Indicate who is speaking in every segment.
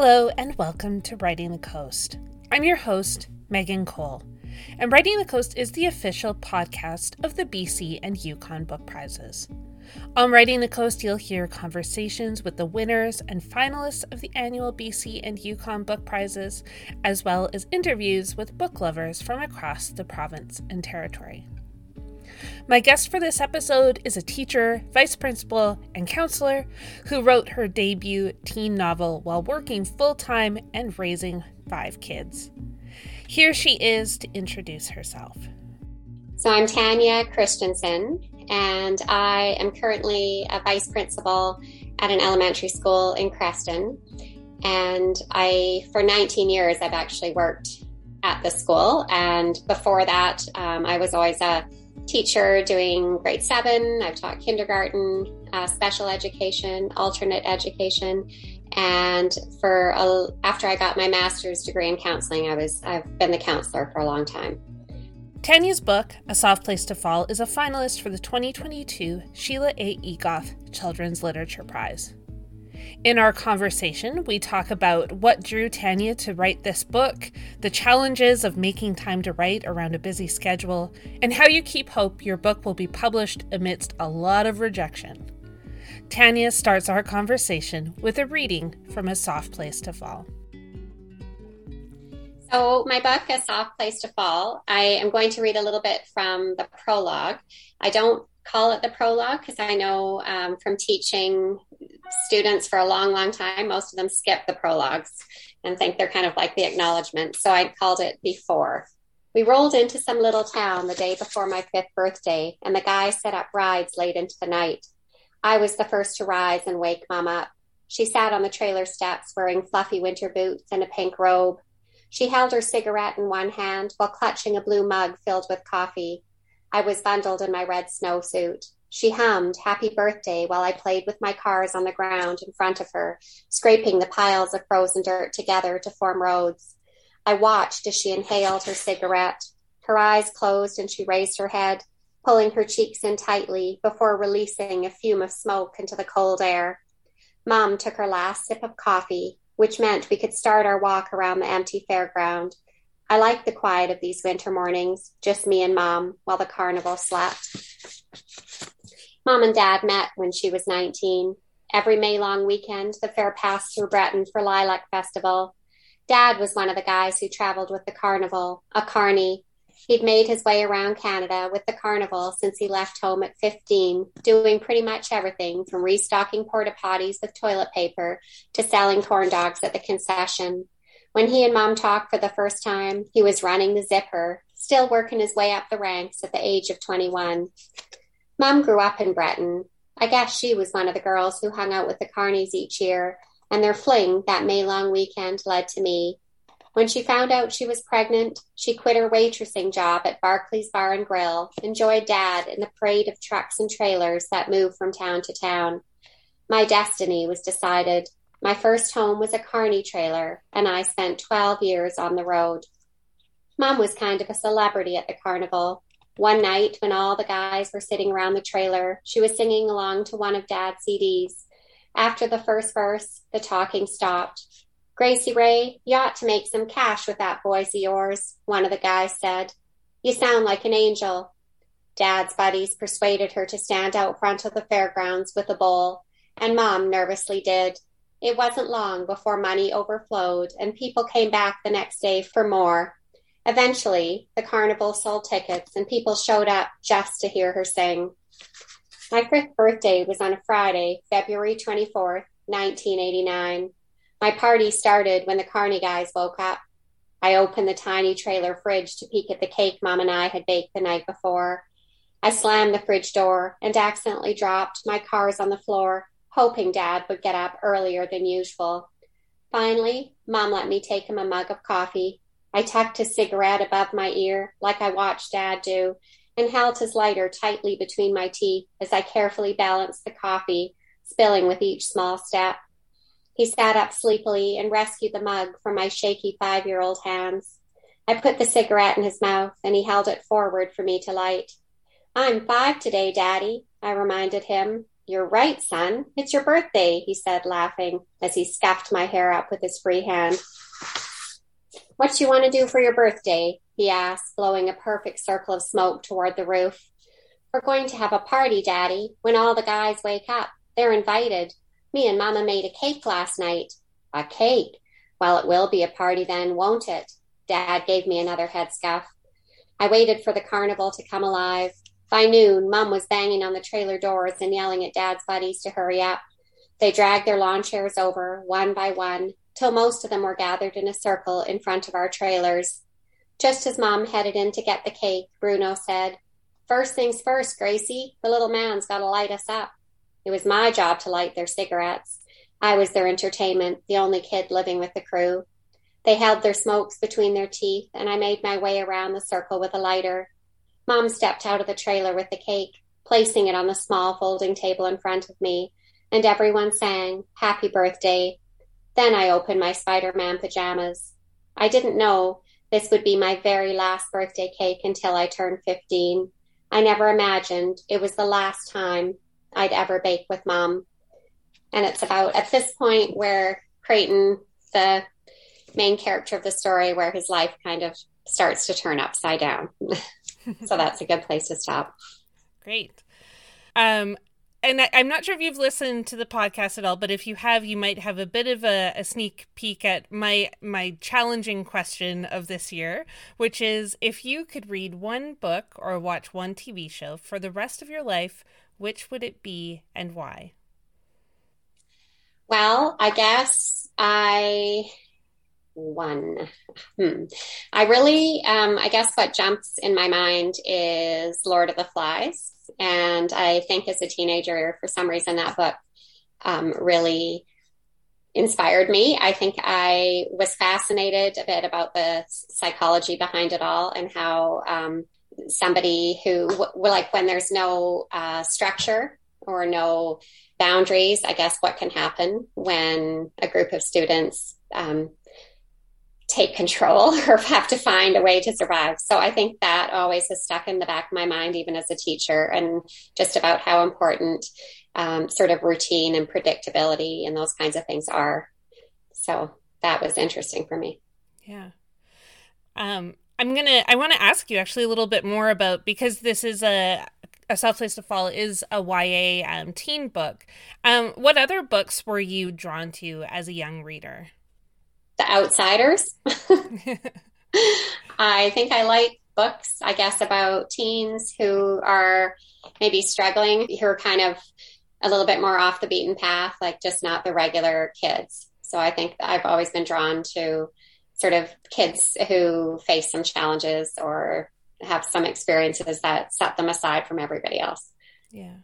Speaker 1: Hello, and welcome to Writing the Coast. I'm your host, Megan Cole, and Writing the Coast is the official podcast of the BC and Yukon Book Prizes. On Writing the Coast, you'll hear conversations with the winners and finalists of the annual BC and Yukon Book Prizes, as well as interviews with book lovers from across the province and territory. My guest for this episode is a teacher, vice principal, and counselor who wrote her debut teen novel while working full time and raising five kids. Here she is to introduce herself.
Speaker 2: So, I'm Tanya Christensen, and I am currently a vice principal at an elementary school in Creston. And I, for 19 years, I've actually worked at the school. And before that, um, I was always a teacher doing grade seven. I've taught kindergarten, uh, special education, alternate education, and for a, after I got my master's degree in counseling, I was I've been the counselor for a long time.
Speaker 1: Tanya's book, A Soft Place to Fall, is a finalist for the 2022 Sheila A. Egoff Children's Literature Prize. In our conversation, we talk about what drew Tanya to write this book, the challenges of making time to write around a busy schedule, and how you keep hope your book will be published amidst a lot of rejection. Tanya starts our conversation with a reading from A Soft Place to Fall.
Speaker 2: So, my book, A Soft Place to Fall, I am going to read a little bit from the prologue. I don't call it the prologue because I know um, from teaching students for a long, long time, most of them skip the prologues and think they're kind of like the acknowledgement. So I called it before. We rolled into some little town the day before my fifth birthday, and the guy set up rides late into the night. I was the first to rise and wake Mom up. She sat on the trailer steps wearing fluffy winter boots and a pink robe. She held her cigarette in one hand while clutching a blue mug filled with coffee. I was bundled in my red snowsuit. She hummed Happy Birthday while I played with my cars on the ground in front of her, scraping the piles of frozen dirt together to form roads. I watched as she inhaled her cigarette. Her eyes closed and she raised her head, pulling her cheeks in tightly before releasing a fume of smoke into the cold air. Mom took her last sip of coffee, which meant we could start our walk around the empty fairground. I liked the quiet of these winter mornings, just me and mom, while the carnival slept. Mom and dad met when she was 19. Every May long weekend, the fair passed through Breton for Lilac Festival. Dad was one of the guys who traveled with the carnival, a carny. He'd made his way around Canada with the carnival since he left home at 15, doing pretty much everything from restocking porta potties with toilet paper to selling corn dogs at the concession. When he and mom talked for the first time, he was running the zipper, still working his way up the ranks at the age of 21. Mom grew up in Breton. I guess she was one of the girls who hung out with the Carneys each year, and their fling that May long weekend led to me. When she found out she was pregnant, she quit her waitressing job at Barclay's Bar and Grill, enjoyed dad in the parade of trucks and trailers that moved from town to town. My destiny was decided. My first home was a Carney trailer, and I spent 12 years on the road. Mom was kind of a celebrity at the carnival. One night, when all the guys were sitting around the trailer, she was singing along to one of Dad's CDs. After the first verse, the talking stopped. Gracie Ray, you ought to make some cash with that voice of yours, one of the guys said. You sound like an angel. Dad's buddies persuaded her to stand out front of the fairgrounds with a bowl, and Mom nervously did. It wasn't long before money overflowed and people came back the next day for more. Eventually, the carnival sold tickets and people showed up just to hear her sing. My fifth birthday was on a Friday, February 24th, 1989. My party started when the Carney guys woke up. I opened the tiny trailer fridge to peek at the cake Mom and I had baked the night before. I slammed the fridge door and accidentally dropped my cars on the floor hoping Dad would get up earlier than usual. Finally, Mom let me take him a mug of coffee. I tucked his cigarette above my ear, like I watched Dad do, and held his lighter tightly between my teeth as I carefully balanced the coffee, spilling with each small step. He sat up sleepily and rescued the mug from my shaky five year old hands. I put the cigarette in his mouth and he held it forward for me to light. I'm five today, Daddy, I reminded him, You're right, son. It's your birthday, he said, laughing as he scuffed my hair up with his free hand. What you want to do for your birthday? he asked, blowing a perfect circle of smoke toward the roof. We're going to have a party, Daddy, when all the guys wake up. They're invited. Me and Mama made a cake last night. A cake? Well, it will be a party then, won't it? Dad gave me another head scuff. I waited for the carnival to come alive. By noon, Mum was banging on the trailer doors and yelling at Dad's buddies to hurry up. They dragged their lawn chairs over, one by one, till most of them were gathered in a circle in front of our trailers. Just as Mom headed in to get the cake, Bruno said, First things first, Gracie, the little man's got to light us up. It was my job to light their cigarettes. I was their entertainment, the only kid living with the crew. They held their smokes between their teeth, and I made my way around the circle with a lighter. Mom stepped out of the trailer with the cake, placing it on the small folding table in front of me, and everyone sang Happy Birthday. Then I opened my Spider Man pajamas. I didn't know this would be my very last birthday cake until I turned 15. I never imagined it was the last time I'd ever bake with mom. And it's about at this point where Creighton, the main character of the story, where his life kind of starts to turn upside down. so that's a good place to stop.
Speaker 1: Great. Um, and I, am not sure if you've listened to the podcast at all, but if you have, you might have a bit of a, a, sneak peek at my my challenging question of this year, which is if you could read one book or watch one TV show for the rest of your life, which would it be and why?
Speaker 2: Well, I guess I one. Hmm. I really, um, I guess what jumps in my mind is Lord of the Flies. And I think as a teenager, for some reason, that book um, really inspired me. I think I was fascinated a bit about the psychology behind it all and how um, somebody who, like, when there's no uh, structure or no boundaries, I guess what can happen when a group of students um, take control or have to find a way to survive. So I think that always has stuck in the back of my mind, even as a teacher, and just about how important um, sort of routine and predictability and those kinds of things are. So that was interesting for me.
Speaker 1: Yeah. Um, I'm gonna. I want to ask you actually a little bit more about because this is a a soft place to fall is a YA um, teen book. Um, what other books were you drawn to as a young reader?
Speaker 2: Outsiders. I think I like books, I guess, about teens who are maybe struggling, who are kind of a little bit more off the beaten path, like just not the regular kids. So I think I've always been drawn to sort of kids who face some challenges or have some experiences that set them aside from everybody else.
Speaker 1: Yeah.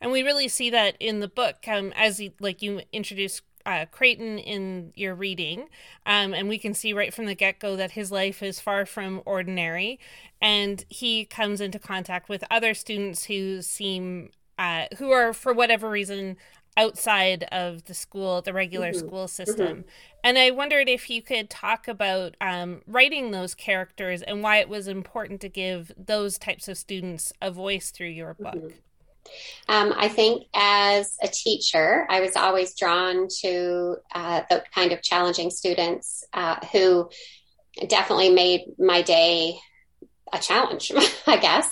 Speaker 1: And we really see that in the book, um, as you, like you introduce uh, Creighton in your reading, um, and we can see right from the get go that his life is far from ordinary, and he comes into contact with other students who seem uh, who are for whatever reason outside of the school, the regular mm-hmm. school system. Mm-hmm. And I wondered if you could talk about um, writing those characters and why it was important to give those types of students a voice through your book. Mm-hmm.
Speaker 2: Um, I think as a teacher, I was always drawn to uh, the kind of challenging students uh, who definitely made my day a challenge, I guess.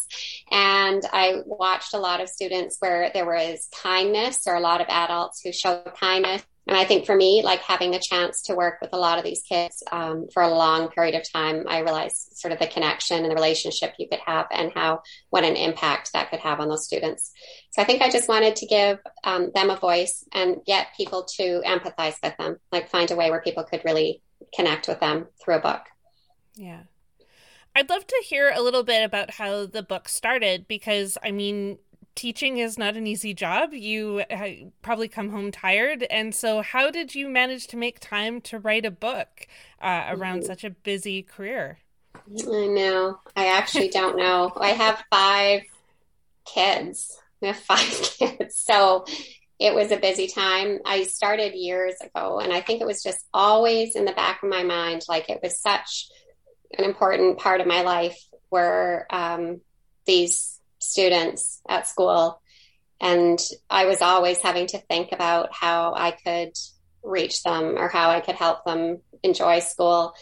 Speaker 2: And I watched a lot of students where there was kindness or a lot of adults who showed kindness and I think for me, like having a chance to work with a lot of these kids um, for a long period of time, I realized sort of the connection and the relationship you could have and how, what an impact that could have on those students. So I think I just wanted to give um, them a voice and get people to empathize with them, like find a way where people could really connect with them through a book.
Speaker 1: Yeah. I'd love to hear a little bit about how the book started because I mean, teaching is not an easy job. You uh, probably come home tired. And so, how did you manage to make time to write a book uh, around mm-hmm. such a busy career?
Speaker 2: I know. I actually don't know. I have five kids. I have five kids. So, it was a busy time. I started years ago, and I think it was just always in the back of my mind. Like, it was such an important part of my life where um, these students at school and I was always having to think about how I could reach them or how I could help them enjoy school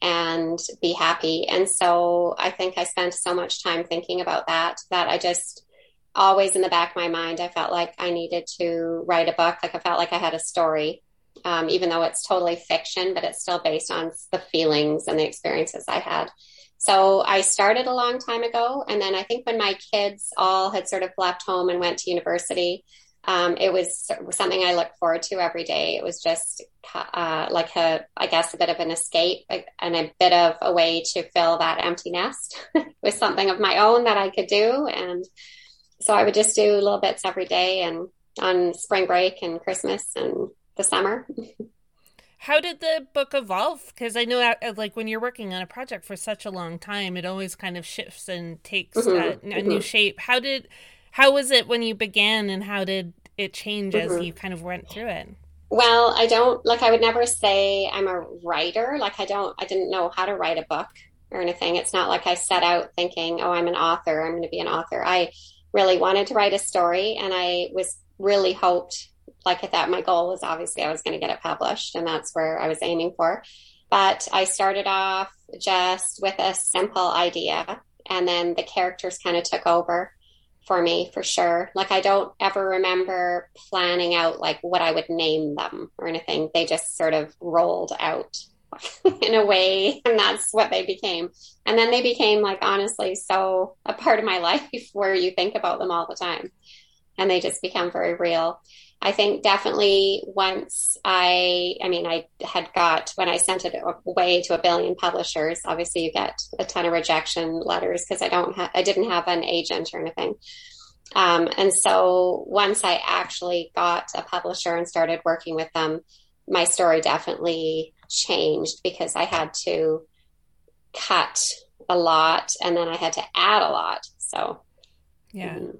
Speaker 2: and be happy. And so I think I spent so much time thinking about that that I just always in the back of my mind, I felt like I needed to write a book. Like I felt like I had a story, um, even though it's totally fiction, but it's still based on the feelings and the experiences I had. So I started a long time ago. And then I think when my kids all had sort of left home and went to university, um, it was something I looked forward to every day. It was just uh, like a, I guess, a bit of an escape and a bit of a way to fill that empty nest with something of my own that I could do. And so I would just do little bits every day and on spring break and Christmas and the summer.
Speaker 1: How did the book evolve? Because I know, uh, like, when you're working on a project for such a long time, it always kind of shifts and takes mm-hmm. a, a mm-hmm. new shape. How did, how was it when you began, and how did it change mm-hmm. as you kind of went through it?
Speaker 2: Well, I don't like. I would never say I'm a writer. Like, I don't. I didn't know how to write a book or anything. It's not like I set out thinking, "Oh, I'm an author. I'm going to be an author." I really wanted to write a story, and I was really hoped like I thought my goal was obviously I was going to get it published, and that's where I was aiming for. But I started off just with a simple idea, and then the characters kind of took over for me for sure. Like I don't ever remember planning out like what I would name them or anything. They just sort of rolled out in a way, and that's what they became. And then they became like honestly so a part of my life where you think about them all the time, and they just become very real. I think definitely once I, I mean, I had got, when I sent it away to a billion publishers, obviously you get a ton of rejection letters because I don't have, I didn't have an agent or anything. Um, and so once I actually got a publisher and started working with them, my story definitely changed because I had to cut a lot and then I had to add a lot. So,
Speaker 1: yeah. Mm-hmm.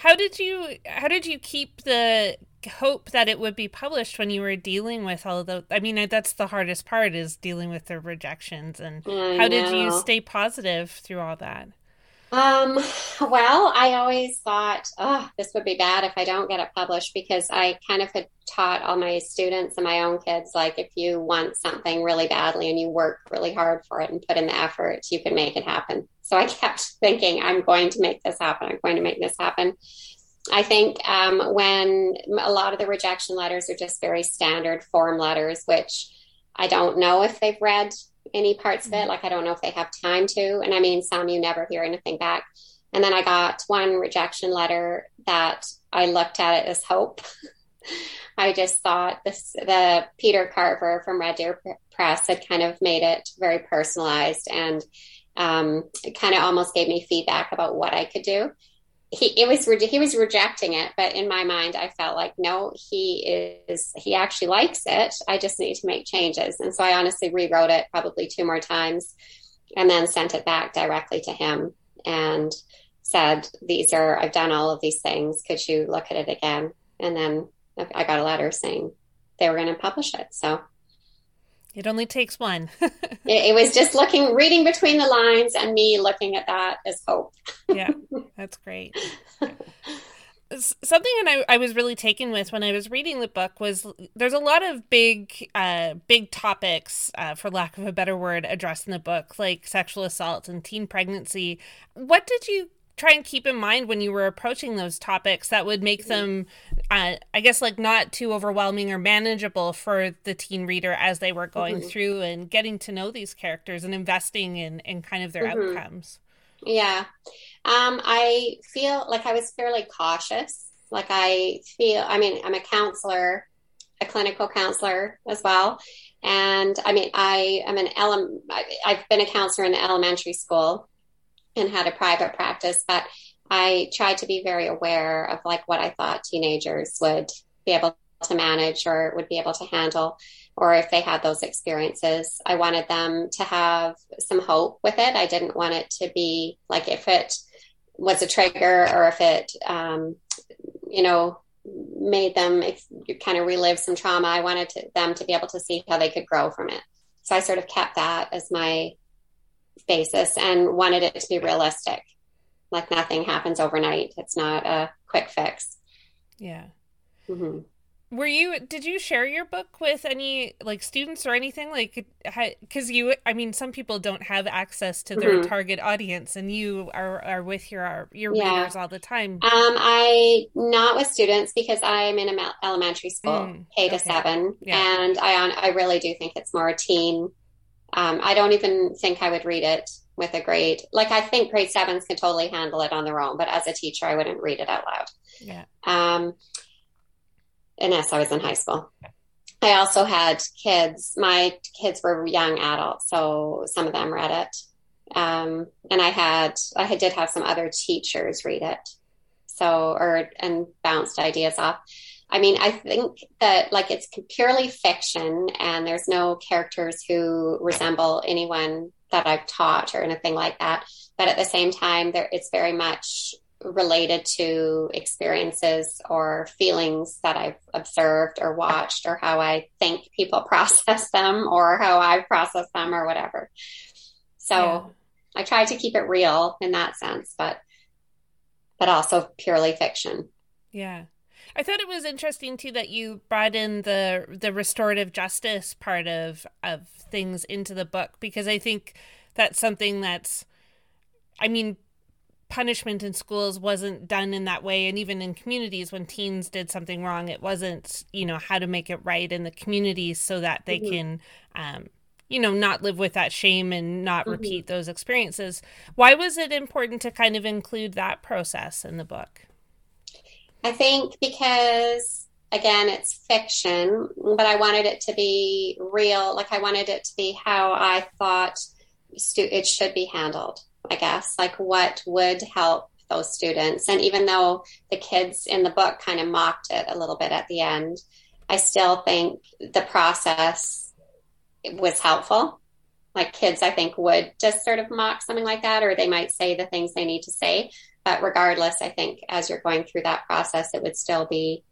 Speaker 1: How did you how did you keep the hope that it would be published when you were dealing with all the I mean that's the hardest part is dealing with the rejections and I how know. did you stay positive through all that?
Speaker 2: Um, well, I always thought, oh, this would be bad if I don't get it published because I kind of had taught all my students and my own kids, like, if you want something really badly and you work really hard for it and put in the effort, you can make it happen. So I kept thinking, I'm going to make this happen. I'm going to make this happen. I think um, when a lot of the rejection letters are just very standard form letters, which I don't know if they've read any parts of it. Like, I don't know if they have time to. And I mean, some you never hear anything back. And then I got one rejection letter that I looked at it as hope. I just thought this, the Peter Carver from Red Deer Press had kind of made it very personalized and um, it kind of almost gave me feedback about what I could do. He it was he was rejecting it, but in my mind, I felt like no, he is he actually likes it. I just need to make changes, and so I honestly rewrote it probably two more times, and then sent it back directly to him and said, "These are I've done all of these things. Could you look at it again?" And then I got a letter saying they were going to publish it. So
Speaker 1: it only takes one.
Speaker 2: it, it, was just looking, reading between the lines, and me looking at that as hope.
Speaker 1: yeah, that's great. Something that I, I was really taken with when I was reading the book was there's a lot of big, uh, big topics, uh, for lack of a better word, addressed in the book, like sexual assault and teen pregnancy. What did you try and keep in mind when you were approaching those topics that would make them uh, i guess like not too overwhelming or manageable for the teen reader as they were going mm-hmm. through and getting to know these characters and investing in in kind of their mm-hmm. outcomes.
Speaker 2: Yeah. Um, i feel like i was fairly cautious. Like i feel i mean i'm a counselor a clinical counselor as well. And i mean i am an ele- i've been a counselor in elementary school and had a private practice, but I tried to be very aware of like what I thought teenagers would be able to manage or would be able to handle or if they had those experiences. I wanted them to have some hope with it. I didn't want it to be like if it was a trigger or if it, um, you know, made them kind of relive some trauma. I wanted to, them to be able to see how they could grow from it. So I sort of kept that as my basis and wanted it to be realistic. like nothing happens overnight. It's not a quick fix.
Speaker 1: Yeah. Mm-hmm were you did you share your book with any like students or anything like because you i mean some people don't have access to their mm-hmm. target audience and you are are with your your yeah. readers all the time um
Speaker 2: i not with students because i'm in a elementary school mm, k to okay. seven yeah. and i on i really do think it's more teen um i don't even think i would read it with a grade like i think grade sevens can totally handle it on their own but as a teacher i wouldn't read it out loud
Speaker 1: yeah
Speaker 2: um and yes, I was in high school. I also had kids. My kids were young adults, so some of them read it. Um, and I had, I did have some other teachers read it. So, or, and bounced ideas off. I mean, I think that like it's purely fiction and there's no characters who resemble anyone that I've taught or anything like that. But at the same time, there, it's very much related to experiences or feelings that I've observed or watched or how I think people process them or how I process them or whatever. So yeah. I try to keep it real in that sense, but but also purely fiction.
Speaker 1: Yeah. I thought it was interesting too that you brought in the the restorative justice part of of things into the book because I think that's something that's I mean punishment in schools wasn't done in that way and even in communities when teens did something wrong it wasn't you know how to make it right in the community so that they mm-hmm. can um, you know not live with that shame and not mm-hmm. repeat those experiences why was it important to kind of include that process in the book
Speaker 2: i think because again it's fiction but i wanted it to be real like i wanted it to be how i thought it should be handled I guess, like what would help those students. And even though the kids in the book kind of mocked it a little bit at the end, I still think the process was helpful. Like kids, I think, would just sort of mock something like that, or they might say the things they need to say. But regardless, I think as you're going through that process, it would still be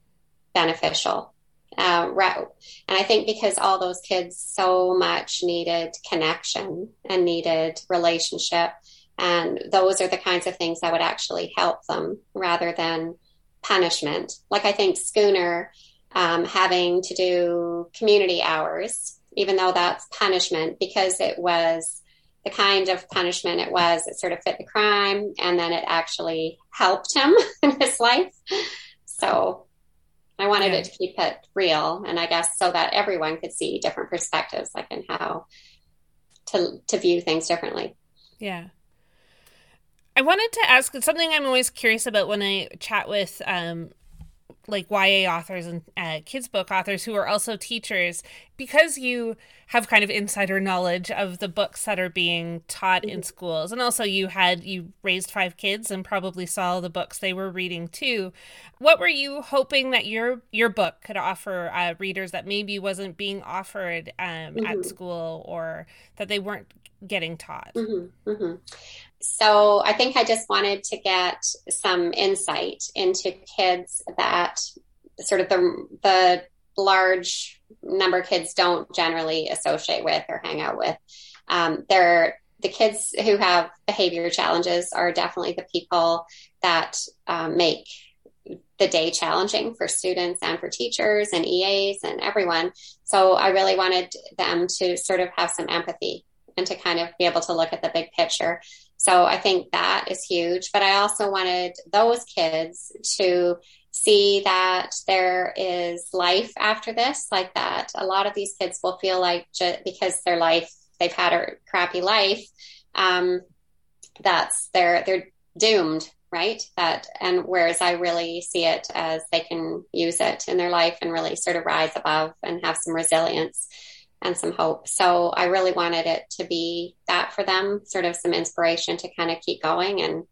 Speaker 2: beneficial. Uh, and I think because all those kids so much needed connection and needed relationship, and those are the kinds of things that would actually help them rather than punishment. Like I think Schooner um, having to do community hours, even though that's punishment, because it was the kind of punishment it was, it sort of fit the crime and then it actually helped him in his life. So I wanted yeah. it to keep it real and I guess so that everyone could see different perspectives, like in how to to view things differently.
Speaker 1: Yeah. I wanted to ask something I'm always curious about when I chat with um, like YA authors and uh, kids book authors who are also teachers because you have kind of insider knowledge of the books that are being taught in mm-hmm. schools and also you had you raised five kids and probably saw the books they were reading too what were you hoping that your your book could offer uh, readers that maybe wasn't being offered um, mm-hmm. at school or that they weren't getting taught
Speaker 2: mm-hmm. So I think I just wanted to get some insight into kids that sort of the the large number of kids don't generally associate with or hang out with. Um, they're the kids who have behavior challenges are definitely the people that um, make the day challenging for students and for teachers and EAs and everyone. So I really wanted them to sort of have some empathy and to kind of be able to look at the big picture. So I think that is huge. But I also wanted those kids to see that there is life after this, like that. A lot of these kids will feel like just because their life, they've had a crappy life, um, that's they're they're doomed, right? That and whereas I really see it as they can use it in their life and really sort of rise above and have some resilience and some hope. So I really wanted it to be that for them, sort of some inspiration to kind of keep going and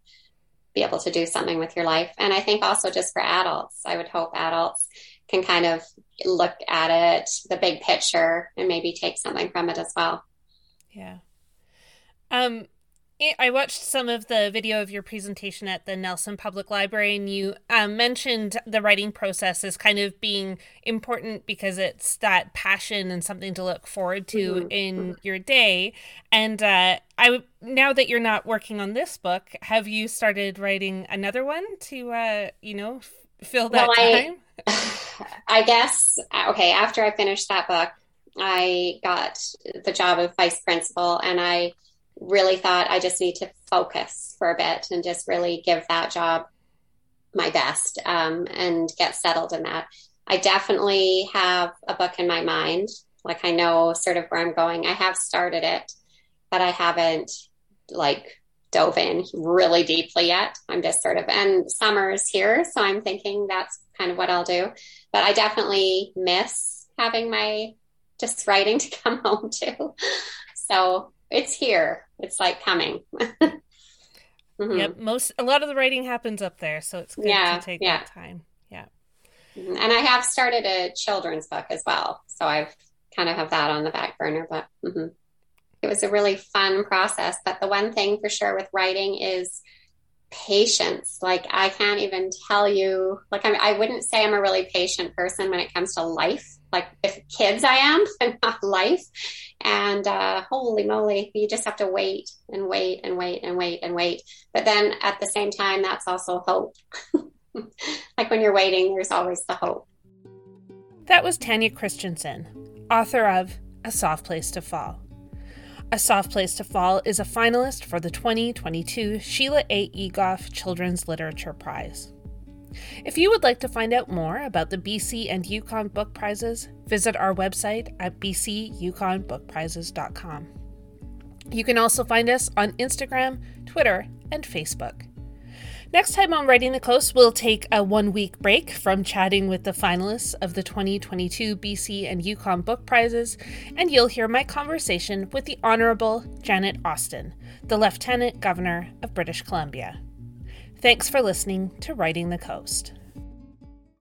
Speaker 2: be able to do something with your life. And I think also just for adults, I would hope adults can kind of look at it, the big picture, and maybe take something from it as well.
Speaker 1: Yeah. Um, I watched some of the video of your presentation at the Nelson Public Library, and you um, mentioned the writing process as kind of being important because it's that passion and something to look forward to mm-hmm. in mm-hmm. your day. And uh, I now that you're not working on this book, have you started writing another one to uh, you know f- fill that well, time?
Speaker 2: I, I guess okay. After I finished that book, I got the job of vice principal, and I really thought I just need to focus for a bit and just really give that job my best um, and get settled in that. I definitely have a book in my mind. Like I know sort of where I'm going. I have started it, but I haven't like dove in really deeply yet. I'm just sort of, and summer's here. So I'm thinking that's kind of what I'll do. But I definitely miss having my just writing to come home to. So it's here. It's like coming.
Speaker 1: mm-hmm. Yep. Most a lot of the writing happens up there, so it's good yeah, to take yeah. that time. Yeah.
Speaker 2: Mm-hmm. And I have started a children's book as well, so I've kind of have that on the back burner. But mm-hmm. it was a really fun process. But the one thing for sure with writing is patience. Like I can't even tell you. Like I'm, I wouldn't say I'm a really patient person when it comes to life like kids I am, but not life. And uh, holy moly, you just have to wait and wait and wait and wait and wait. But then at the same time, that's also hope. like when you're waiting, there's always the hope.
Speaker 1: That was Tanya Christensen, author of A Soft Place to Fall. A Soft Place to Fall is a finalist for the 2022 Sheila A. Egoff Children's Literature Prize. If you would like to find out more about the BC and Yukon Book Prizes, visit our website at bcyukonbookprizes.com. You can also find us on Instagram, Twitter, and Facebook. Next time on Writing the Coast, we'll take a one week break from chatting with the finalists of the 2022 BC and Yukon Book Prizes, and you'll hear my conversation with the Honorable Janet Austin, the Lieutenant Governor of British Columbia. Thanks for listening to Writing the Coast.